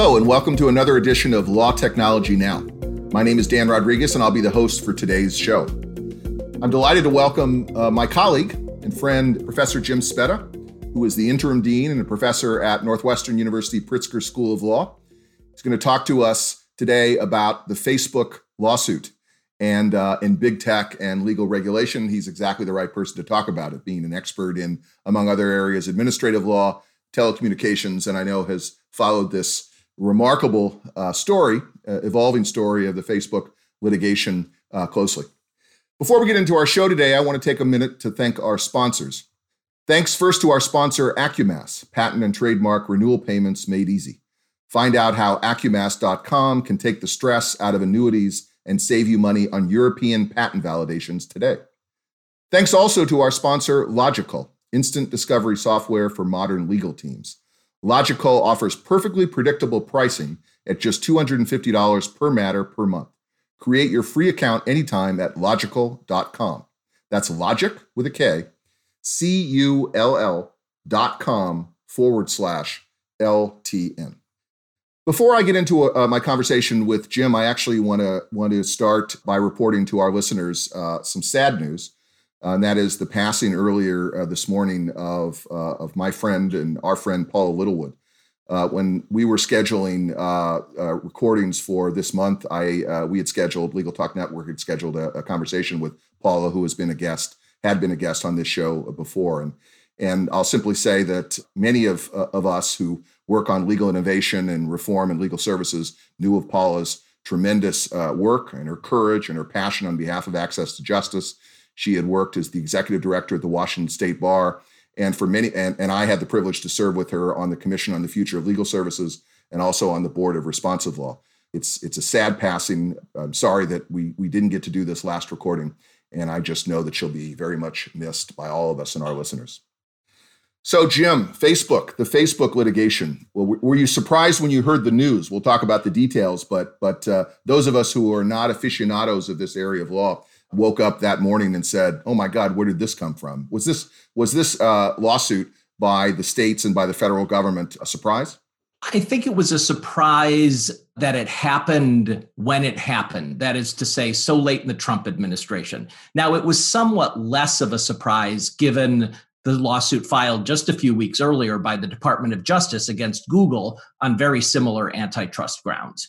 Hello, and welcome to another edition of Law Technology Now. My name is Dan Rodriguez, and I'll be the host for today's show. I'm delighted to welcome uh, my colleague and friend, Professor Jim Speta, who is the interim dean and a professor at Northwestern University Pritzker School of Law. He's going to talk to us today about the Facebook lawsuit and uh, in big tech and legal regulation. He's exactly the right person to talk about it, being an expert in, among other areas, administrative law, telecommunications, and I know has followed this remarkable uh, story, uh, evolving story of the Facebook litigation uh, closely. Before we get into our show today, I want to take a minute to thank our sponsors. Thanks first to our sponsor, Acumass, patent and trademark renewal payments made easy. Find out how Acumass.com can take the stress out of annuities and save you money on European patent validations today. Thanks also to our sponsor, Logikcull, instant discovery software for modern legal teams. Logikcull offers perfectly predictable pricing at just $250 per matter per month. Create your free account anytime at logikcull.com. That's logic with a K, C U L L dot com forward slash LTN. Before I get into uh, my conversation with Jim, I actually want to want to start by reporting to our listeners uh, some sad news, uh, and that is the passing earlier uh, this morning of uh, of my friend and our friend Paula Littlewood uh, when we were scheduling uh, uh, recordings for this month, I uh, we had scheduled Legal Talk Network had scheduled a, a, conversation with Paula, who has been a guest, had been a guest on this show before, and and I'll simply say that many of uh, of us who work on legal innovation and reform and legal services knew of Paula's tremendous uh, work and her courage and her passion on behalf of access to justice. She had worked as the executive director at the Washington State Bar and for many and, and i had the privilege to serve with her on the commission on the future of legal services and also on the board of responsive law. It's it's a sad passing. I'm sorry that we we didn't get to do this last recording and i just know that she'll be very much missed by all of us and our listeners. So jim facebook the facebook litigation. Well, were you surprised when you heard the news? We'll talk about the details but but uh, those of us who are not aficionados of this area of law woke up that morning and said, "Oh my God, where did this come from? Was this was this uh, lawsuit by the states and by the federal government a surprise?" I think it was a surprise that it happened when it happened. That is to say, so late in the Trump administration. Now, it was somewhat less of a surprise given the lawsuit filed just a few weeks earlier by the Department of Justice against Google on very similar antitrust grounds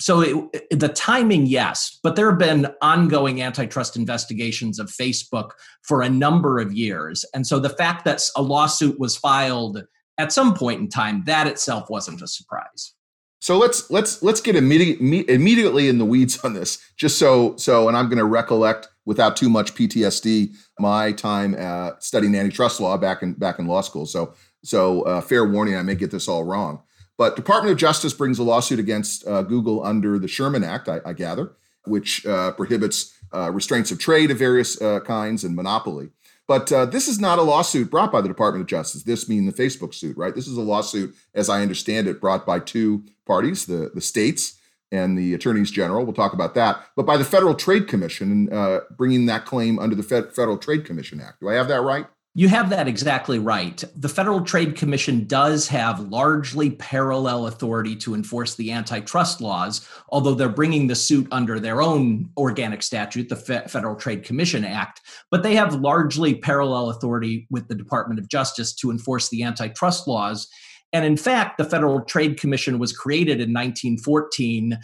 so it, the timing yes but there have been ongoing antitrust investigations of facebook for a number of years. And so the fact that a lawsuit was filed at some point in time that itself wasn't a surprise. So let's let's let's get immediate, immediately in the weeds on this just so so and i'm going to recollect without too much ptsd my time uh, studying antitrust law back in back in law school. So so uh, fair warning i may get this all wrong but Department of Justice brings a lawsuit against uh, Google under the Sherman Act, I, I gather, which uh, prohibits uh, restraints of trade of various uh, kinds and monopoly. But uh, this is not a lawsuit brought by the Department of Justice. This being the Facebook suit, right? This is a lawsuit, as I understand it, brought by two parties: the the states and the attorneys general. We'll talk about that. But by the Federal Trade Commission, uh, bringing that claim under the Federal Trade Commission Act. Do I have that right? You have that exactly right. The Federal Trade Commission does have largely parallel authority to enforce the antitrust laws, although they're bringing the suit under their own organic statute, the Federal Trade Commission Act. But they have largely parallel authority with the Department of Justice to enforce the antitrust laws. And in fact, the Federal Trade Commission was created in 1914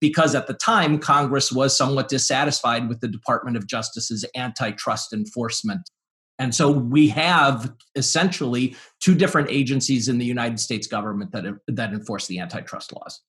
because at the time Congress was somewhat dissatisfied with the Department of Justice's antitrust enforcement and so we have essentially two different agencies in the United States government that, that enforce the antitrust laws.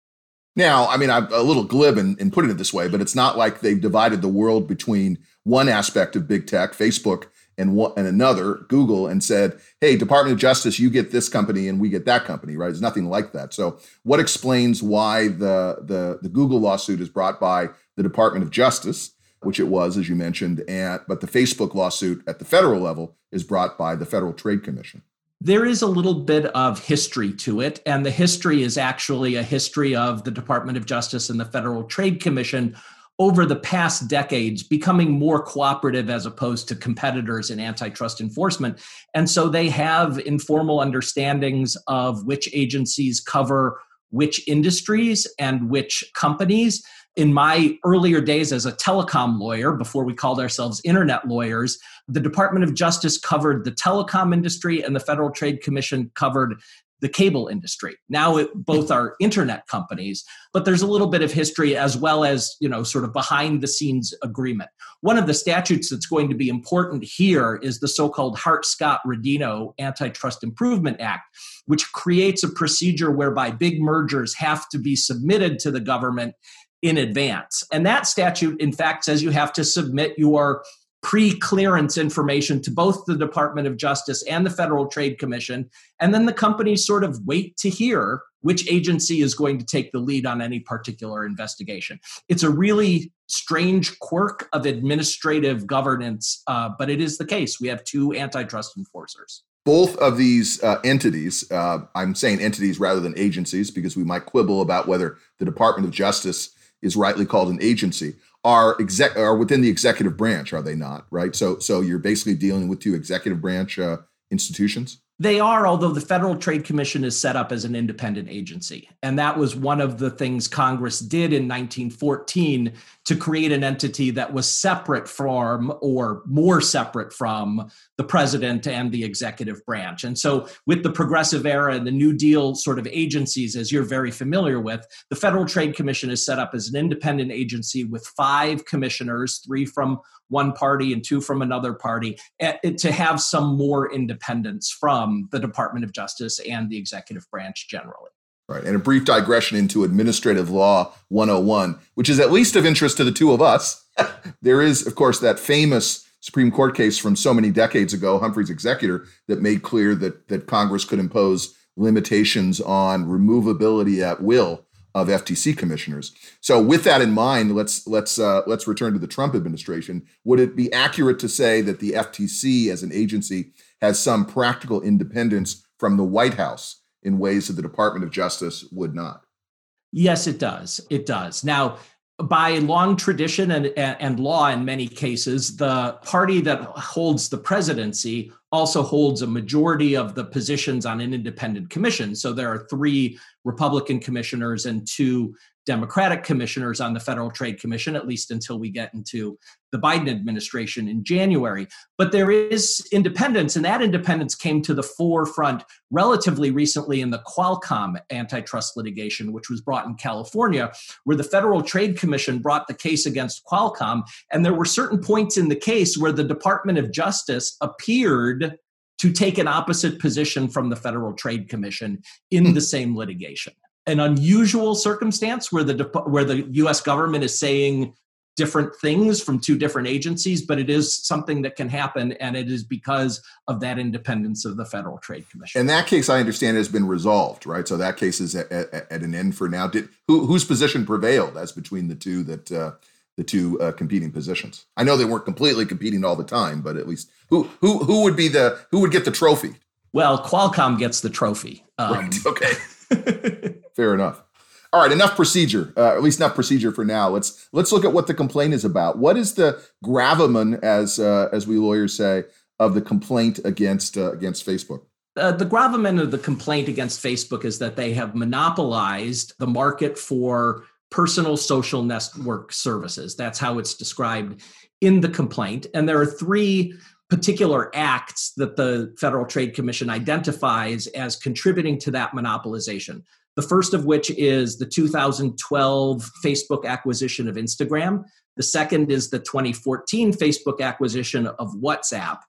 Now, I mean, I'm a little glib in, in putting it this way, but it's not like they've divided the world between one aspect of big tech, Facebook, and one, and another, Google, and said, "Hey, Department of Justice, you get this company and we get that company." Right? It's nothing like that. So, what explains why the the the Google lawsuit is brought by the Department of Justice which it was, as you mentioned, and but the Facebook lawsuit at the federal level is brought by the Federal Trade Commission. There is a little bit of history to it, and the history is actually a history of the Department of Justice and the Federal Trade Commission over the past decades becoming more cooperative as opposed to competitors in antitrust enforcement. And so they have informal understandings of which agencies cover which industries and which companies. In my earlier days as a telecom lawyer, before we called ourselves internet lawyers, the Department of Justice covered the telecom industry and the Federal Trade Commission covered the cable industry. Now it, both are internet companies, but there's a little bit of history as well as, you know, sort of behind the scenes agreement. One of the statutes that's going to be important here is the so-called Hart-Scott-Rodino Antitrust Improvement Act, which creates a procedure whereby big mergers have to be submitted to the government in advance. And that statute in fact says you have to submit your pre clearance information to both the Department of Justice and the Federal Trade Commission. And then the companies sort of wait to hear which agency is going to take the lead on any particular investigation. It's a really strange quirk of administrative governance, uh, but it is the case. We have two antitrust enforcers. Both of these uh, entities, uh, I'm saying entities rather than agencies because we might quibble about whether the Department of Justice is rightly called an agency, are exec are within the executive branch, are they not? Right. So so you're basically dealing with two executive branch uh, institutions. They are, although the Federal Trade Commission is set up as an independent agency. And that was one of the things Congress did in 1914 to create an entity that was separate from or more separate from the president and the executive branch. And so, with the progressive era and the New Deal sort of agencies, as you're very familiar with, the Federal Trade Commission is set up as an independent agency with five commissioners, three from one party and two from another party, eh, to have some more independence from the Department of Justice and the executive branch generally. Right. And a brief digression into Administrative Law 101, which is at least of interest to the two of us. there is, of course, that famous Supreme Court case from so many decades ago, Humphrey's Executor, that made clear that, that Congress could impose limitations on removability at will of FTC commissioners. So, with that in mind, let's let's uh, let's return to the Trump administration. Would it be accurate to say that the FTC as an agency has some practical independence from the White House in ways that the Department of Justice would not. Yes, it does. It does. Now, by long tradition and, and law in many cases, the party that holds the presidency also holds a majority of the positions on an independent commission. So there are three Republican commissioners and two Democratic commissioners on the Federal Trade Commission, at least until we get into the Biden administration in January. But there is independence, and that independence came to the forefront relatively recently in the Qualcomm antitrust litigation, which was brought in California, where the Federal Trade Commission brought the case against Qualcomm. And there were certain points in the case where the Department of Justice appeared to take an opposite position from the Federal Trade Commission in the same litigation an unusual circumstance where the where the U.S. government is saying different things from two different agencies, but it is something that can happen, and it is because of that independence of the Federal Trade Commission. In that case, I understand has been resolved, right? So that case is at, at, at, an end for now. Did who, whose position prevailed as between the two that uh, the two uh, competing positions? I know they weren't completely competing all the time, but at least who who who would be the who would get the trophy? Well, Qualcomm gets the trophy. Um, right. Okay. Fair enough. All right, enough procedure. Uh, at least enough procedure for now. Let's let's look at what the complaint is about. What is the gravamen, as uh, as we lawyers say, of the complaint against uh, against Facebook? Uh, the gravamen of the complaint against Facebook is that they have monopolized the market for personal social network services. That's how it's described in the complaint. And there are three particular acts that the Federal Trade Commission identifies as contributing to that monopolization. The first of which is the 2012 Facebook acquisition of Instagram. The second is the 2014 Facebook acquisition of WhatsApp.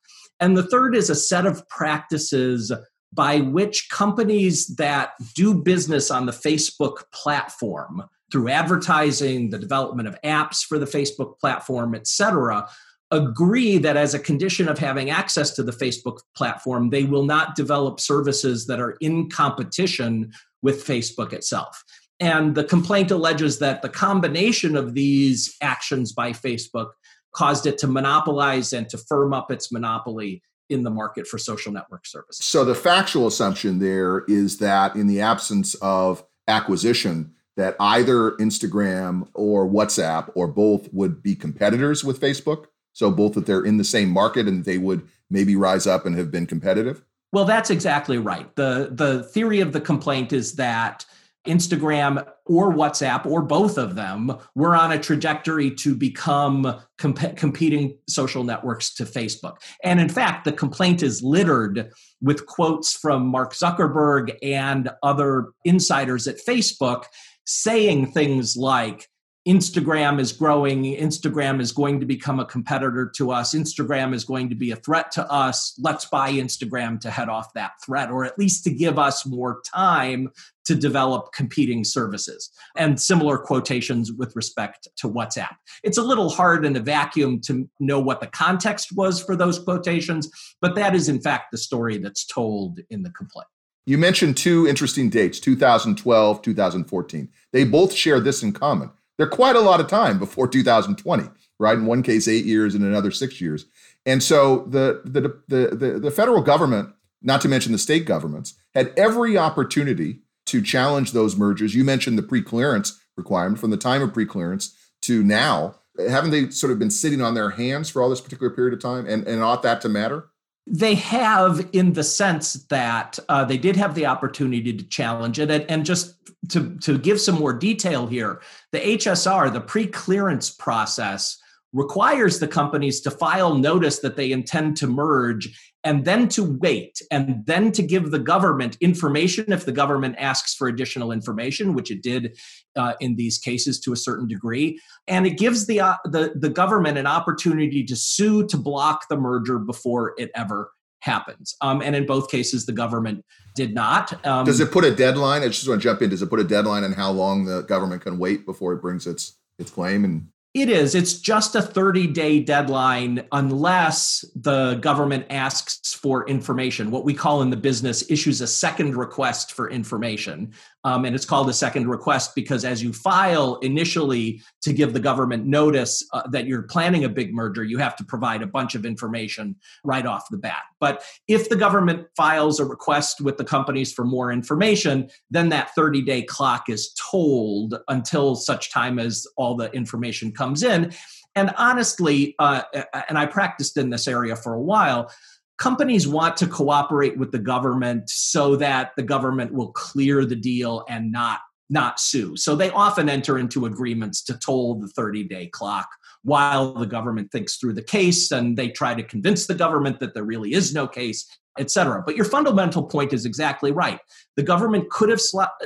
And the third is a set of practices by which companies that do business on the Facebook platform through advertising, the development of apps for the Facebook platform, et cetera, agree that as a condition of having access to the Facebook platform, they will not develop services that are in competition with Facebook itself. And the complaint alleges that the combination of these actions by Facebook caused it to monopolize and to firm up its monopoly in the market for social network services. So the factual assumption there is that in the absence of acquisition, that either Instagram or WhatsApp or both would be competitors with Facebook. So both that they're in the same market and they would maybe rise up and have been competitive. Well, that's exactly right. The the theory of the complaint is that Instagram or WhatsApp or both of them were on a trajectory to become comp- competing social networks to Facebook. And in fact, the complaint is littered with quotes from Mark Zuckerberg and other insiders at Facebook saying things like, Instagram is growing. Instagram is going to become a competitor to us. Instagram is going to be a threat to us. Let's buy Instagram to head off that threat, or at least to give us more time to develop competing services. And similar quotations with respect to WhatsApp. It's a little hard in a vacuum to know what the context was for those quotations, but that is, in fact, the story that's told in the complaint. You mentioned two interesting dates 2012, 2014. They both share this in common they're quite a lot of time before 2020, right? In one case, eight years, in another six years. And so the, the, the, the, the federal government, not to mention the state governments, had every opportunity to challenge those mergers. You mentioned the pre-clearance requirement from the time of pre-clearance to now. Haven't they sort of been sitting on their hands for all this particular period of time? And, and ought that to matter? They have, in the sense that uh, they did have the opportunity to challenge it. And, and just to, to give some more detail here, the HSR, the pre clearance process, requires the companies to file notice that they intend to merge and then to wait and then to give the government information if the government asks for additional information which it did uh, in these cases to a certain degree. And it gives the, uh, the the government an opportunity to sue to block the merger before it ever happens. Um, and in both cases the government did not. Um, does it put a deadline? I just want to jump in. Does it put a deadline on how long the government can wait before it brings its its claim and it is. It's just a 30 day deadline unless the government asks for information. What we call in the business issues a second request for information. Um, and it's called a second request because as you file initially to give the government notice uh, that you're planning a big merger, you have to provide a bunch of information right off the bat. But if the government files a request with the companies for more information, then that 30 day clock is tolled until such time as all the information comes in. And honestly, uh, and I practiced in this area for a while, companies want to cooperate with the government so that the government will clear the deal and not not sue. So they often enter into agreements to toll the 30 day clock while the government thinks through the case and they try to convince the government that there really is no case, etc. But your fundamental point is exactly right. The government could have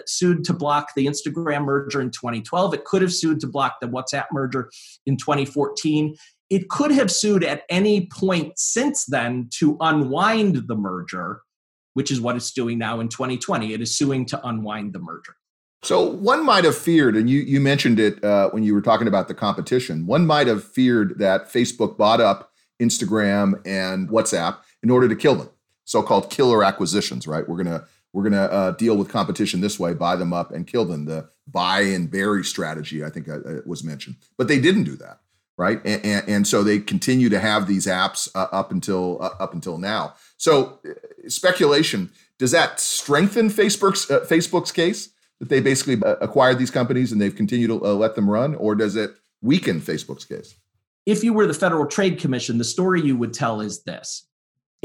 sued to block the Instagram merger in 2012. It could have sued to block the WhatsApp merger in 2014 it could have sued at any point since then to unwind the merger, which is what it's doing now in 2020. It is suing to unwind the merger. So one might have feared, and you you mentioned it uh, when you were talking about the competition. One might have feared that Facebook bought up Instagram and WhatsApp in order to kill them, so-called killer acquisitions. Right? We're gonna we're gonna uh, deal with competition this way, buy them up and kill them. The buy and bury strategy, I think, uh, uh was mentioned, but they didn't do that right? And, and, and, so they continue to have these apps uh, up until uh, up until now. So uh, speculation does that strengthen Facebook's Facebook's case that they basically uh, acquired these companies and they've continued to uh, let them run, or does it weaken Facebook's case? If you were the Federal Trade Commission, the story you would tell is this.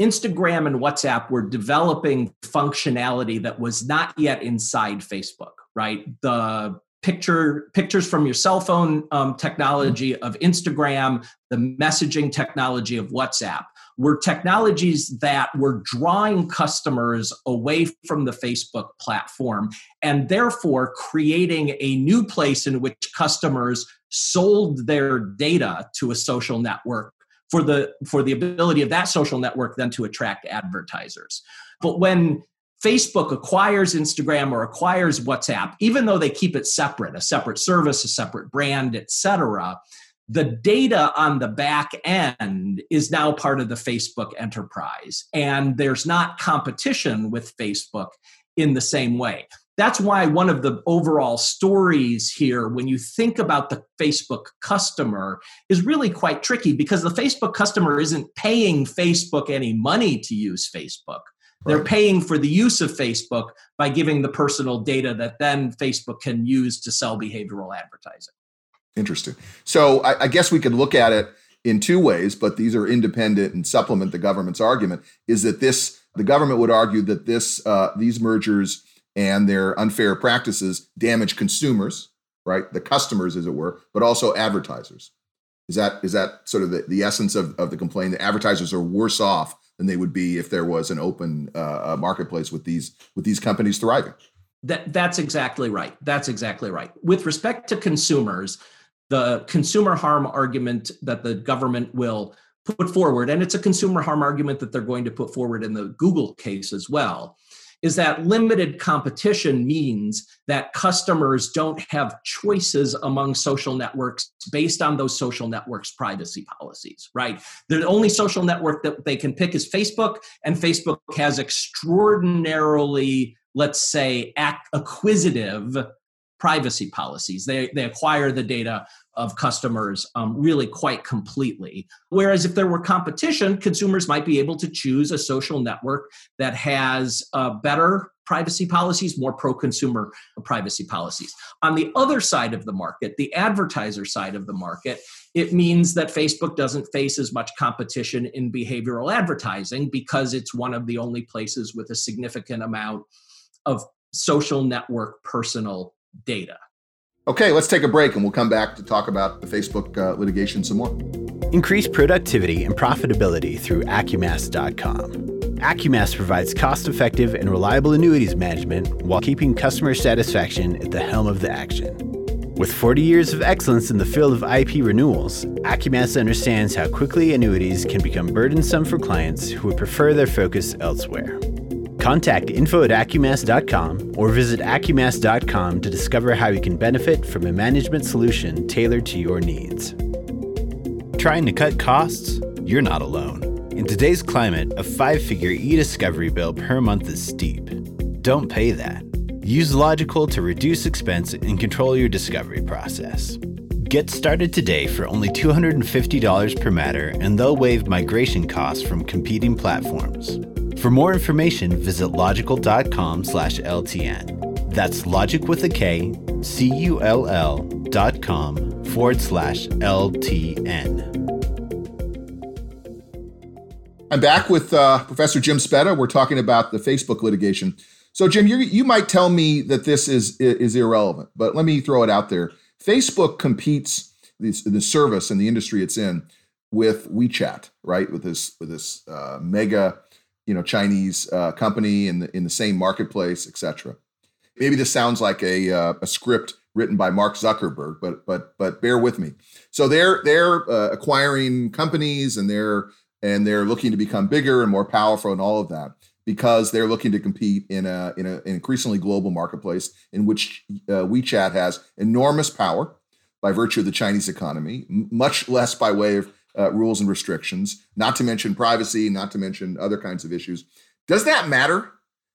Instagram and WhatsApp were developing functionality that was not yet inside Facebook, right? The picture pictures from your cell phone um, technology of Instagram, the messaging technology of WhatsApp were technologies that were drawing customers away from the Facebook platform and therefore creating a new place in which customers sold their data to a social network for the for the ability of that social network then to attract advertisers. But when Facebook acquires Instagram or acquires WhatsApp, even though they keep it separate, a separate service, a separate brand, etc. The data on the back end is now part of the Facebook enterprise, and there's not competition with Facebook in the same way. That's why one of the overall stories here, when you think about the Facebook customer, is really quite tricky because the Facebook customer isn't paying Facebook any money to use Facebook they're paying for the use of Facebook by giving the personal data that then Facebook can use to sell behavioral advertising. Interesting. So I, I guess we could look at it in two ways, but these are independent and supplement the government's argument. Is that this the government would argue that this uh, these mergers and their unfair practices damage consumers, right? The customers, as it were, but also advertisers. Is that is that sort of the, the essence of, of the complaint? The advertisers are worse off than they would be if there was an open uh, marketplace with these with these companies thriving. That that's exactly right. That's exactly right. With respect to consumers, the consumer harm argument that the government will put forward, and it's a consumer harm argument that they're going to put forward in the Google case as well, is that limited competition means that customers don't have choices among social networks based on those social networks' privacy policies, right? The only social network that they can pick is Facebook, and Facebook has extraordinarily, let's say, acquisitive privacy policies. They, they acquire the data of customers um, really quite completely. Whereas if there were competition, consumers might be able to choose a social network that has uh, better privacy policies, more pro consumer privacy policies. On the other side of the market, the advertiser side of the market, it means that Facebook doesn't face as much competition in behavioral advertising because it's one of the only places with a significant amount of social network personal data. Okay, let's take a break and we'll come back to talk about the Facebook uh, litigation some more. Increase productivity and profitability through Acumass.com. Acumass provides cost effective and reliable annuities management while keeping customer satisfaction at the helm of the action. With 40 years of excellence in the field of IP renewals, Acumass understands how quickly annuities can become burdensome for clients who would prefer their focus elsewhere. Contact info at Acumass.com or visit Acumass.com to discover how you can benefit from a management solution tailored to your needs. Trying to cut costs? You're not alone. In today's climate, a five figure e discovery bill per month is steep. Don't pay that. Use Logikcull to reduce expense and control your discovery process. Get started today for only $250 per matter, and they'll waive migration costs from competing platforms. For more information, visit logikcull.com slash LTN. That's logic with a K, C U L L dot com forward slash LTN. I'm back with uh, Professor Jim Speta. We're talking about the Facebook litigation. So, Jim, you, you might tell me that this is is irrelevant, but let me throw it out there. Facebook competes the service and the industry it's in with WeChat, right? With this with this uh, mega you know Chinese uh, company in the in the same marketplace, etc. Maybe this sounds like a uh, a script written by Mark Zuckerberg, but but but bear with me. So they're they're uh, acquiring companies and they're and they're looking to become bigger and more powerful and all of that because they're looking to compete in a in a, an increasingly global marketplace in which uh, WeChat has enormous power by virtue of the Chinese economy, much less by way of uh, rules and restrictions, not to mention privacy, not to mention other kinds of issues. Does that matter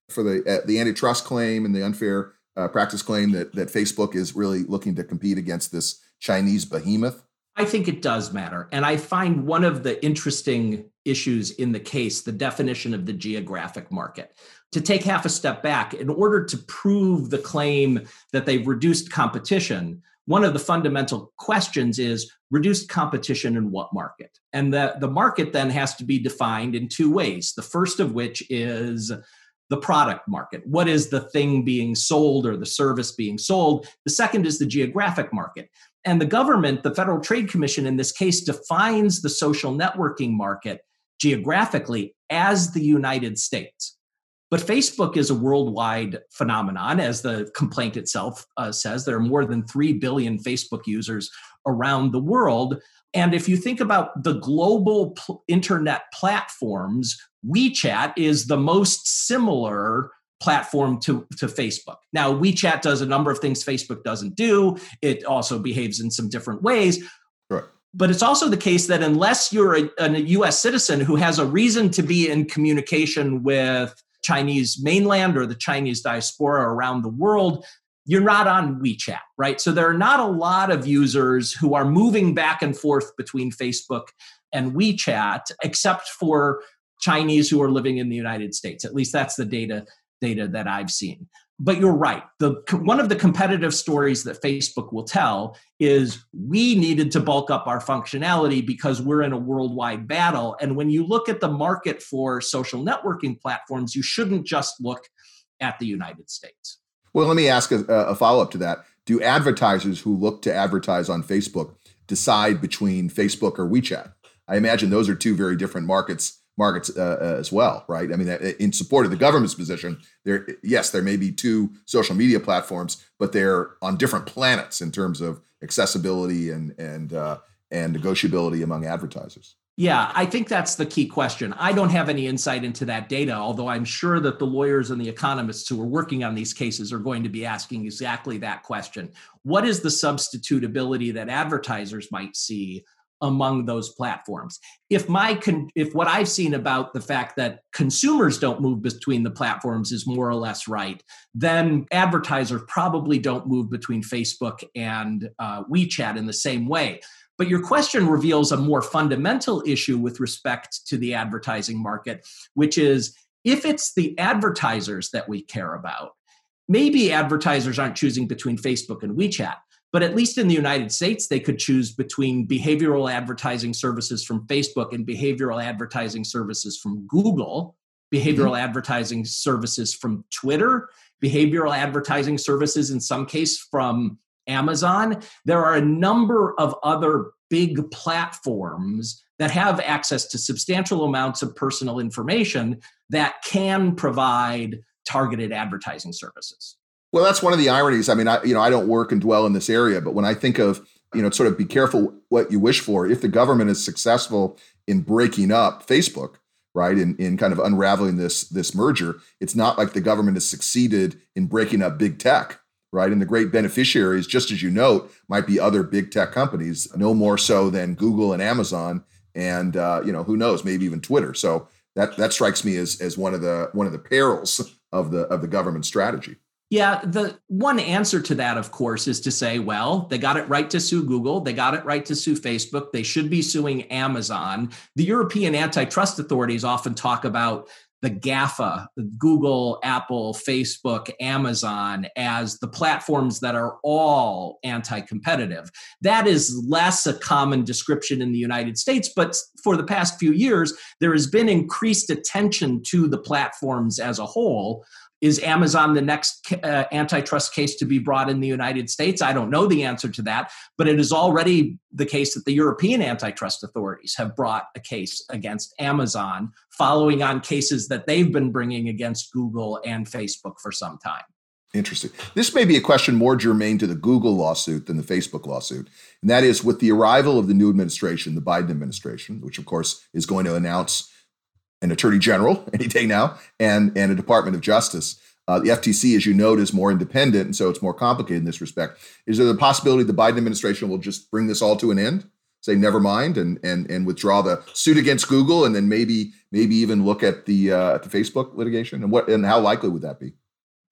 for the uh, the antitrust claim and the unfair uh, practice claim that that Facebook is really looking to compete against this Chinese behemoth? I think it does matter. And I find one of the interesting issues in the case the definition of the geographic market. To take half a step back, in order to prove the claim that they've reduced competition, one of the fundamental questions is reduced competition in what market? And the, the market then has to be defined in two ways. The first of which is the product market. What is the thing being sold or the service being sold? The second is the geographic market. And the government, the Federal Trade Commission in this case, defines the social networking market geographically as the United States. But Facebook is a worldwide phenomenon, as the complaint itself uh, says. There are more than 3 billion Facebook users around the world. And if you think about the global pl- internet platforms, WeChat is the most similar platform to, to Facebook. Now, WeChat does a number of things Facebook doesn't do, it also behaves in some different ways. Right. But it's also the case that unless you're a, a US citizen who has a reason to be in communication with Chinese mainland or the Chinese diaspora around the world, you're not on WeChat, right? So there are not a lot of users who are moving back and forth between Facebook and WeChat, except for Chinese who are living in the United States. At least that's the data data that I've seen but you're right. The one of the competitive stories that Facebook will tell is we needed to bulk up our functionality because we're in a worldwide battle. And when you look at the market for social networking platforms, you shouldn't just look at the United States. Well, let me ask a, a follow up to that. Do advertisers who look to advertise on Facebook decide between Facebook or WeChat? I imagine those are two very different markets markets uh, uh as well, right? I mean, in support of the government's position, there yes, there may be two social media platforms, but they're on different planets in terms of accessibility and and uh, and negotiability among advertisers. Yeah, I think that's the key question. I don't have any insight into that data, although I'm sure that the lawyers and the economists who are working on these cases are going to be asking exactly that question. What is the substitutability that advertisers might see among those platforms? If my con- if what I've seen about the fact that consumers don't move between the platforms is more or less right, then advertisers probably don't move between Facebook and uh, WeChat in the same way but your question reveals a more fundamental issue with respect to the advertising market, which is if it's the advertisers that we care about, maybe advertisers aren't choosing between Facebook and WeChat. But at least in the United States, they could choose between behavioral advertising services from Facebook and behavioral advertising services from Google, behavioral mm-hmm. advertising services from Twitter, behavioral advertising services in some case from Amazon. There are a number of other big platforms that have access to substantial amounts of personal information that can provide targeted advertising services. Well, that's one of the ironies. I mean, I you know, I don't work and dwell in this area, but when I think of, you know, sort of be careful what you wish for. If the government is successful in breaking up Facebook, right, in, in kind of unraveling this this merger, it's not like the government has succeeded in breaking up big tech right? And the great beneficiaries, just as you note, might be other big tech companies, no more so than Google and Amazon, and uh, you know who knows, maybe even Twitter. So that that strikes me as as one of the one of the perils of the of the government strategy. Yeah, the one answer to that, of course, is to say, well, they got it right to sue Google. They got it right to sue Facebook. They should be suing Amazon. The European antitrust authorities often talk about the GAFA, Google, Apple, Facebook, Amazon, as the platforms that are all anti competitive. That is less a common description in the United States, but for the past few years, there has been increased attention to the platforms as a whole. Is Amazon the next uh, antitrust case to be brought in the United States? I don't know the answer to that, but it is already the case that the European antitrust authorities have brought a case against Amazon, following on cases that they've been bringing against Google and Facebook for some time. Interesting. This may be a question more germane to the Google lawsuit than the Facebook lawsuit. And that is with the arrival of the new administration, the Biden administration, which of course is going to announce an attorney general any day now and, and a Department of Justice. Uh, the FTC, as you note, is more independent, and so it's more complicated in this respect. Is there the possibility the Biden administration will just bring this all to an end, say never mind, and and and withdraw the suit against Google, and then maybe maybe even look at the uh, at the Facebook litigation, and what and how likely would that be?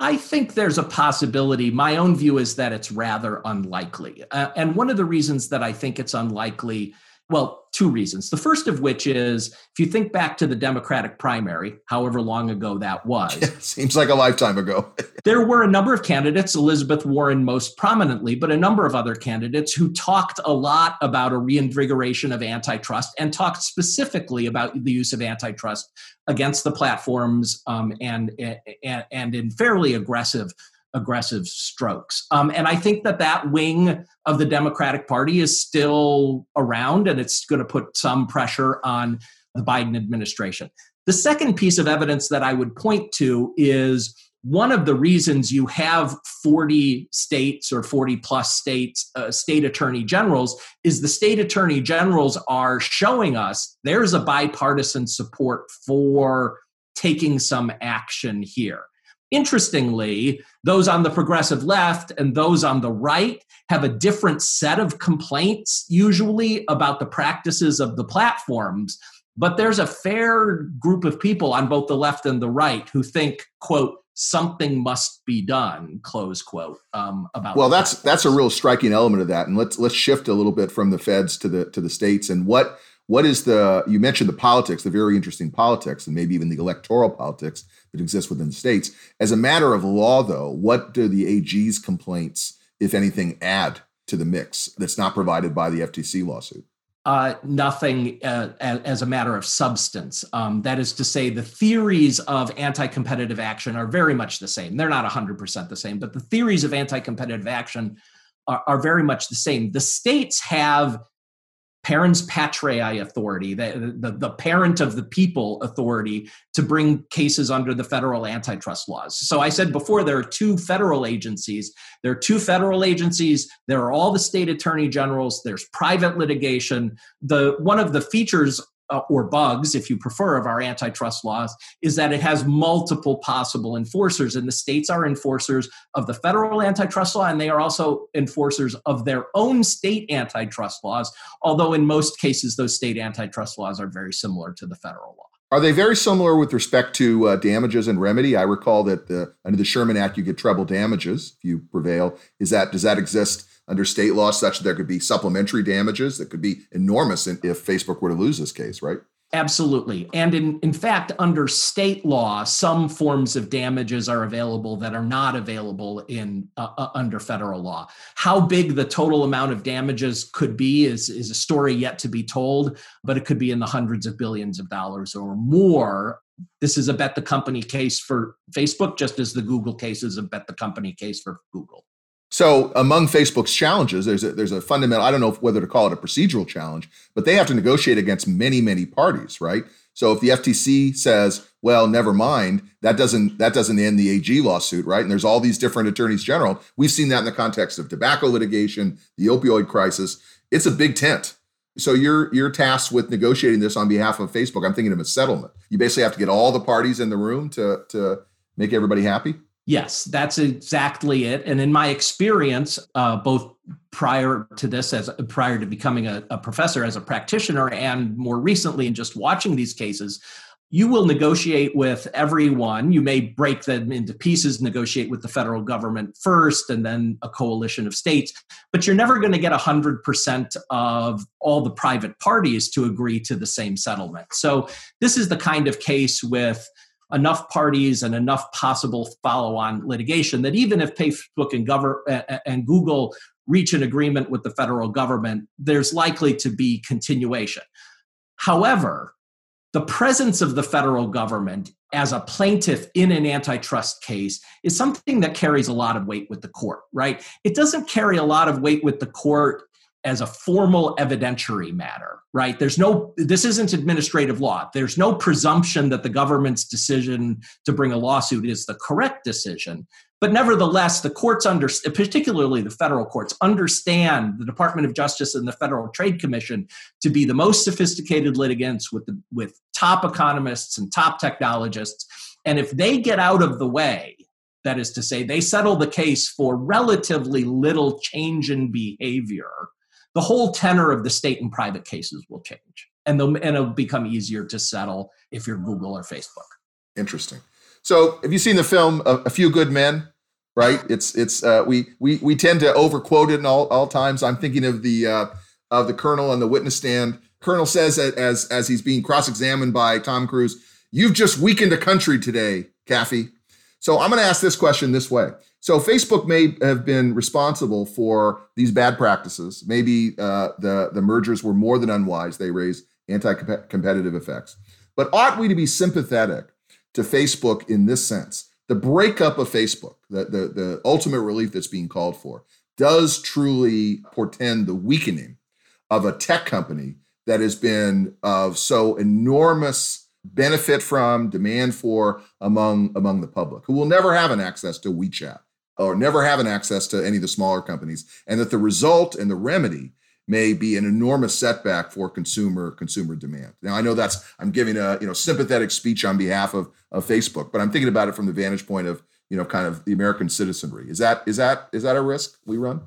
I think there's a possibility. My own view is that it's rather unlikely, uh, and one of the reasons that I think it's unlikely well, two reasons. The first of which is if you think back to the Democratic primary, however long ago that was. Yeah, seems like a lifetime ago. there were a number of candidates, Elizabeth Warren most prominently, but a number of other candidates who talked a lot about a reinvigoration of antitrust and talked specifically about the use of antitrust against the platforms um, and, and, and in fairly aggressive aggressive strokes. Um, and I think that that wing of the Democratic Party is still around and it's going to put some pressure on the Biden administration. The second piece of evidence that I would point to is one of the reasons you have 40 states or 40 plus states uh, state attorney generals is the state attorney generals are showing us there's a bipartisan support for taking some action here Interestingly, those on the progressive left and those on the right have a different set of complaints, usually about the practices of the platforms. But there's a fair group of people on both the left and the right who think, quote, something must be done, close quote, um, about. Well, that's that's a real striking element of that, and let's let's shift a little bit from the feds to the to the states and what what is the you mentioned the politics the very interesting politics and maybe even the electoral politics that exist within the states as a matter of law though what do the ag's complaints if anything add to the mix that's not provided by the ftc lawsuit Uh, nothing uh, as, as, a matter of substance. Um, that is to say, the theories of anti competitive action are very much the same. They're not 100% the same, but the theories of anti competitive action are, are, very much the same. The states have parens patriae authority, the, the, the, parent of the people authority to bring cases under the federal antitrust laws. So I said before, there are two federal agencies. There are two federal agencies. There are all the state attorney generals. There's private litigation. The one of the features uh, or bugs, if you prefer, of our antitrust laws is that it has multiple possible enforcers, and the states are enforcers of the federal antitrust law, and they are also enforcers of their own state antitrust laws. Although in most cases, those state antitrust laws are very similar to the federal law. Are they very similar with respect to uh, damages and remedy? I recall that the, under the Sherman Act, you get treble damages if you prevail. Is that does that exist under state law such that there could be supplementary damages that could be enormous if Facebook were to lose this case, right? Absolutely. And in, in fact, under state law, some forms of damages are available that are not available in uh, uh, under federal law. How big the total amount of damages could be is, is a story yet to be told, but it could be in the hundreds of billions of dollars or more. This is a bet the company case for Facebook, just as the Google case is a bet the company case for Google. So among Facebook's challenges, there's a, there's a fundamental, I don't know whether to call it a procedural challenge, but they have to negotiate against many, many parties, right? So if the FTC says, well, never mind, that doesn't that doesn't end the AG lawsuit, right? And there's all these different attorneys general. We've seen that in the context of tobacco litigation, the opioid crisis. It's a big tent. So you're you're tasked with negotiating this on behalf of Facebook. I'm thinking of a settlement. You basically have to get all the parties in the room to to make everybody happy. Yes, that's exactly it. And in my experience, uh, both prior to this, as prior to becoming a, a professor, as a practitioner, and more recently in just watching these cases, you will negotiate with everyone. You may break them into pieces, negotiate with the federal government first, and then a coalition of states. But you're never going to get 100% of all the private parties to agree to the same settlement. So, this is the kind of case with enough parties and enough possible follow-on litigation that even if Facebook and, Gover- and Google reach an agreement with the federal government, there's likely to be continuation. However, the presence of the federal government as a plaintiff in an antitrust case is something that carries a lot of weight with the court, right? It doesn't carry a lot of weight with the court as a formal evidentiary matter, right? There's no, this isn't administrative law. There's no presumption that the government's decision to bring a lawsuit is the correct decision. But nevertheless, the courts, under, particularly the federal courts, understand the Department of Justice and the Federal Trade Commission to be the most sophisticated litigants with, the, with top economists and top technologists. And if they get out of the way, that is to say, they settle the case for relatively little change in behavior, the whole tenor of the state and private cases will change and, and it'll become easier to settle if you're google or facebook. Interesting. So have you seen the film a, few good men? Right? It's it's uh, we we we tend to overquote it in all, all times. I'm thinking of the uh, of the colonel on the witness stand. Colonel says that as as he's being cross-examined by tom cruise you've just weakened a country today Kaffee. so i'm going to ask this question this way so Facebook may have been responsible for these bad practices. Maybe uh, the the mergers were more than unwise. They raised anti-competitive effects. But ought we to be sympathetic to Facebook in this sense? The breakup of Facebook, the, the, the ultimate relief that's being called for, does truly portend the weakening of a tech company that has been of so enormous benefit from, demand for among among the public, who will never have an access to WeChat or never having access to any of the smaller companies, and that the result and the remedy may be an enormous setback for consumer consumer demand. Now I know that's I'm giving a you know sympathetic speech on behalf of of Facebook, but I'm thinking about it from the vantage point of you know kind of the American citizenry. Is that is that is that a risk we run?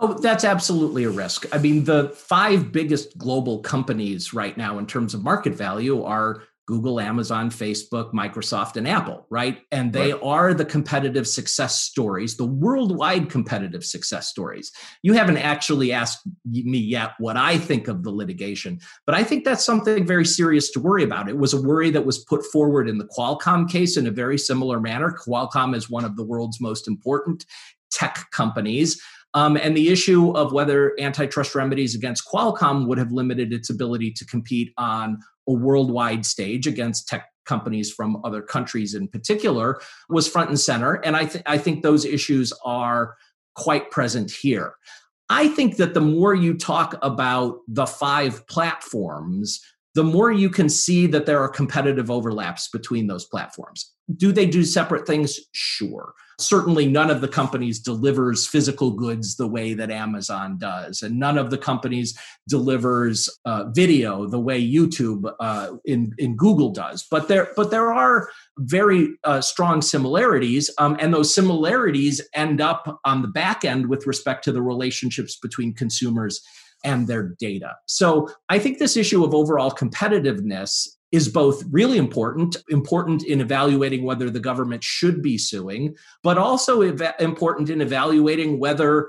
Oh, that's absolutely a risk. I mean, the five biggest global companies right now in terms of market value are Google, Amazon, Facebook, Microsoft, and Apple, right? And they right. are the competitive success stories, the worldwide competitive success stories. You haven't actually asked me yet what I think of the litigation, but I think that's something very serious to worry about. It was a worry that was put forward in the Qualcomm case in a very similar manner. Qualcomm is one of the world's most important tech companies. Um, and the issue of whether antitrust remedies against Qualcomm would have limited its ability to compete on a worldwide stage against tech companies from other countries in particular was front and center. And I, th- I think those issues are quite present here. I think that the more you talk about the five platforms, the more you can see that there are competitive overlaps between those platforms. Do they do separate things? Sure. Certainly, none of the companies delivers physical goods the way that Amazon does, and none of the companies delivers uh, video the way YouTube uh, in in Google does. But there, but there are very uh, strong similarities, um, and those similarities end up on the back end with respect to the relationships between consumers and their data. So I think this issue of overall competitiveness is both really important, important in evaluating whether the government should be suing, but also ev- important in evaluating whether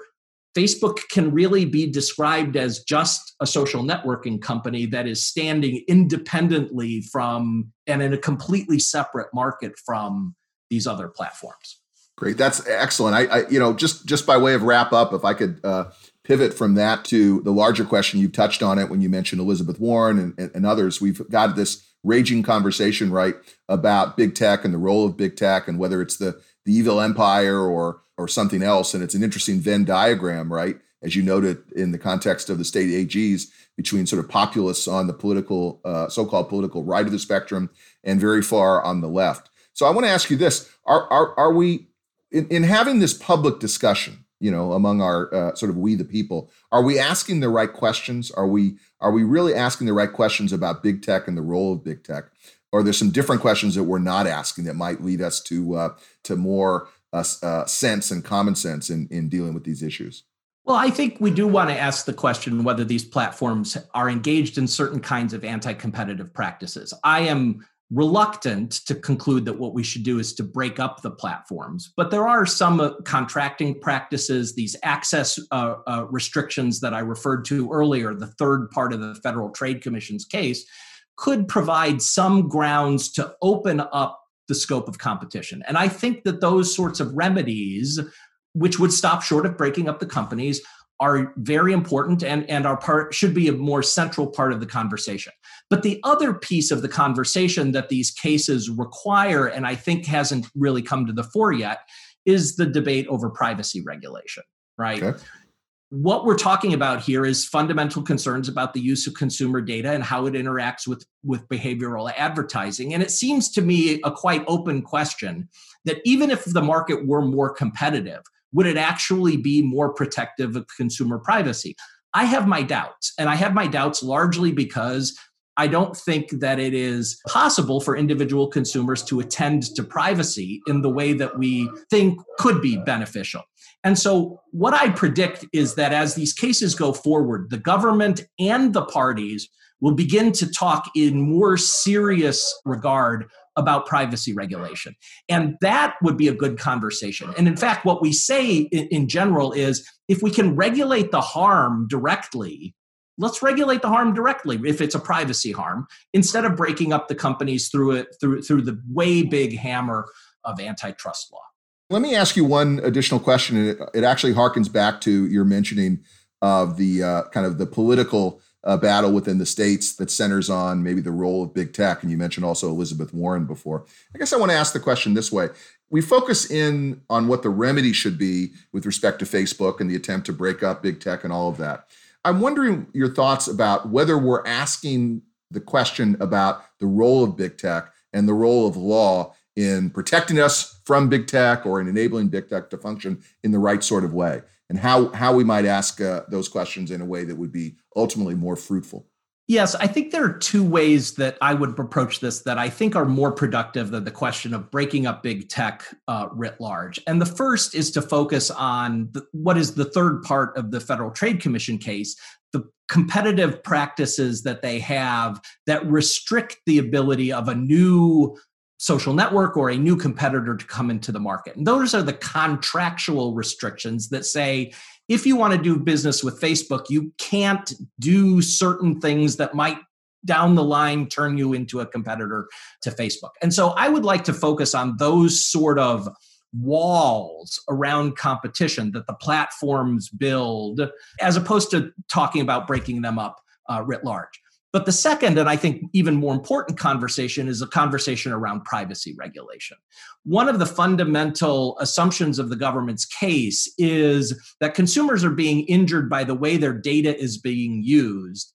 Facebook can really be described as just a social networking company that is standing independently from and in a completely separate market from these other platforms. Great, that's excellent. I, I you know, just just by way of wrap up, if I could uh, pivot from that to the larger question, you've touched on it when you mentioned Elizabeth Warren and, and, others. We've got this raging conversation, right, about big tech and the role of big tech and whether it's the the evil empire or or something else. And it's an interesting Venn diagram, right? As you noted in the context of the state AGs between sort of populists on the political, uh, so-called political right of the spectrum and very far on the left. So I want to ask you this: Are are are we in, in having this public discussion? You know, among our uh, sort of we the people, are we asking the right questions? Are we are we really asking the right questions about big tech and the role of big tech? Or there's some different questions that we're not asking that might lead us to uh, to more uh, uh, sense and common sense in, in dealing with these issues? Well, I think we do want to ask the question whether these platforms are engaged in certain kinds of anti competitive practices. I am reluctant to conclude that what we should do is to break up the platforms. But there are some uh, contracting practices, these access uh, uh, restrictions that I referred to earlier, the third part of the Federal Trade Commission's case, could provide some grounds to open up the scope of competition. And I think that those sorts of remedies, which would stop short of breaking up the companies, are very important and, and are part should be a more central part of the conversation. But the other piece of the conversation that these cases require, and I think hasn't really come to the fore yet, is the debate over privacy regulation, right? Okay what we're talking about here is fundamental concerns about the use of consumer data and how it interacts with, with behavioral advertising. And it seems to me a quite open question that even if the market were more competitive, would it actually be more protective of consumer privacy? I have my doubts. And I have my doubts largely because I don't think that it is possible for individual consumers to attend to privacy in the way that we think could be beneficial. And so, what I predict is that as these cases go forward, the government and the parties will begin to talk in more serious regard about privacy regulation. And that would be a good conversation. And in fact, what we say in, in, general is if we can regulate the harm directly, let's regulate the harm directly if it's a privacy harm instead of breaking up the companies through it through through the way big hammer of antitrust law. Let me ask you one additional question. It, it actually harkens back to your mentioning of the uh, kind of the political uh, battle within the states that centers on maybe the role of big tech. And you mentioned also Elizabeth Warren before. I guess I want to ask the question this way. We focus in on what the remedy should be with respect to Facebook and the attempt to break up big tech and all of that. I'm wondering your thoughts about whether we're asking the question about the role of big tech and the role of law in protecting us from big tech or in enabling big tech to function in the right sort of way and how how we might ask uh, those questions in a way that would be ultimately more fruitful Yes, I think there are two ways that I would approach this that I think are more productive than the question of breaking up big tech uh, writ large. And the first is to focus on the, what is the third part of the Federal Trade Commission case the competitive practices that they have that restrict the ability of a new social network or a new competitor to come into the market. And those are the contractual restrictions that say if you want to do business with Facebook, you can't do certain things that might down the line turn you into a competitor to Facebook. And so I would like to focus on those sort of walls around competition that the platforms build, as opposed to talking about breaking them up uh, writ large. But the second, and I think even more important conversation, is a conversation around privacy regulation. One of the fundamental assumptions of the government's case is that consumers are being injured by the way their data is being used,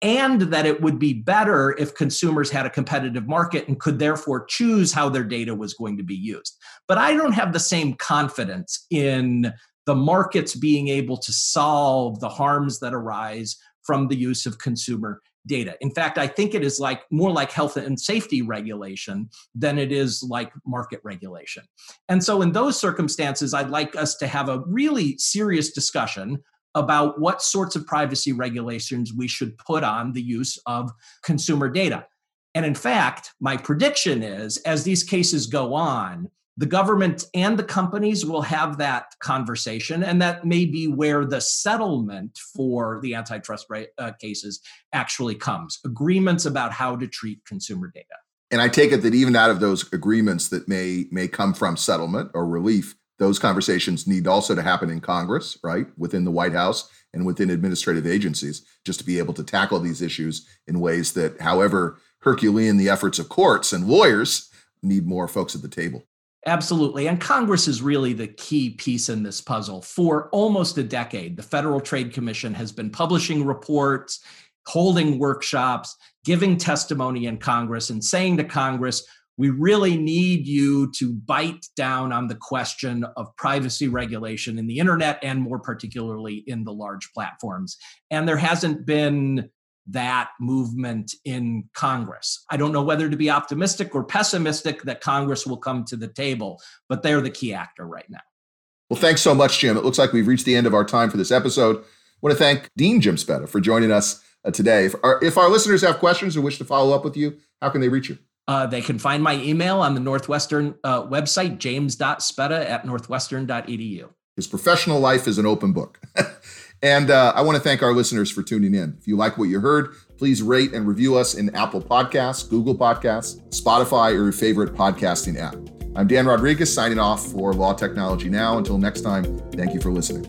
and that it would be better if consumers had a competitive market and could therefore choose how their data was going to be used. But I don't have the same confidence in the markets being able to solve the harms that arise from the use of consumer data. In fact, I think it is like more like health and safety regulation than it is like market regulation. And so in those circumstances, I'd like us to have a really serious discussion about what sorts of privacy regulations we should put on the use of consumer data. And in fact, my prediction is as these cases go on, the government and the companies will have that conversation and that may be where the settlement for the antitrust uh, cases actually comes agreements about how to treat consumer data. And i take it that even out of those agreements that may may come from settlement or relief those conversations need also to happen in congress right within the white house and within administrative agencies just to be able to tackle these issues in ways that however herculean the efforts of courts and lawyers need more folks at the table Absolutely. And Congress is really the key piece in this puzzle. For almost a decade, the Federal Trade Commission has been publishing reports, holding workshops, giving testimony in Congress, and saying to Congress, we really need you to bite down on the question of privacy regulation in the internet and more particularly in the large platforms. And there hasn't been that movement in Congress. I don't know whether to be optimistic or pessimistic that Congress will come to the table, but they're the key actor right now. Well, thanks so much, Jim. It looks like we've reached the end of our time for this episode. I want to thank Dean Jim Speta for joining us uh, today. If our, if our, listeners have questions or wish to follow up with you, how can they reach you? Uh, they can find my email on the Northwestern uh, website, james.speta at northwestern.edu. His professional life is an open book. And uh, I want to thank our listeners for tuning in. If you like what you heard, please rate and review us in Apple Podcasts, Google Podcasts, Spotify, or your favorite podcasting app. I'm Dan Rodriguez signing off for Law Technology Now. Until next time, thank you for listening.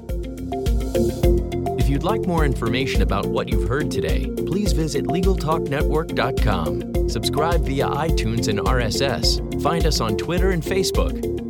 If you'd like more information about what you've heard today, please visit LegalTalkNetwork.com. Subscribe via iTunes and RSS. Find us on Twitter and Facebook,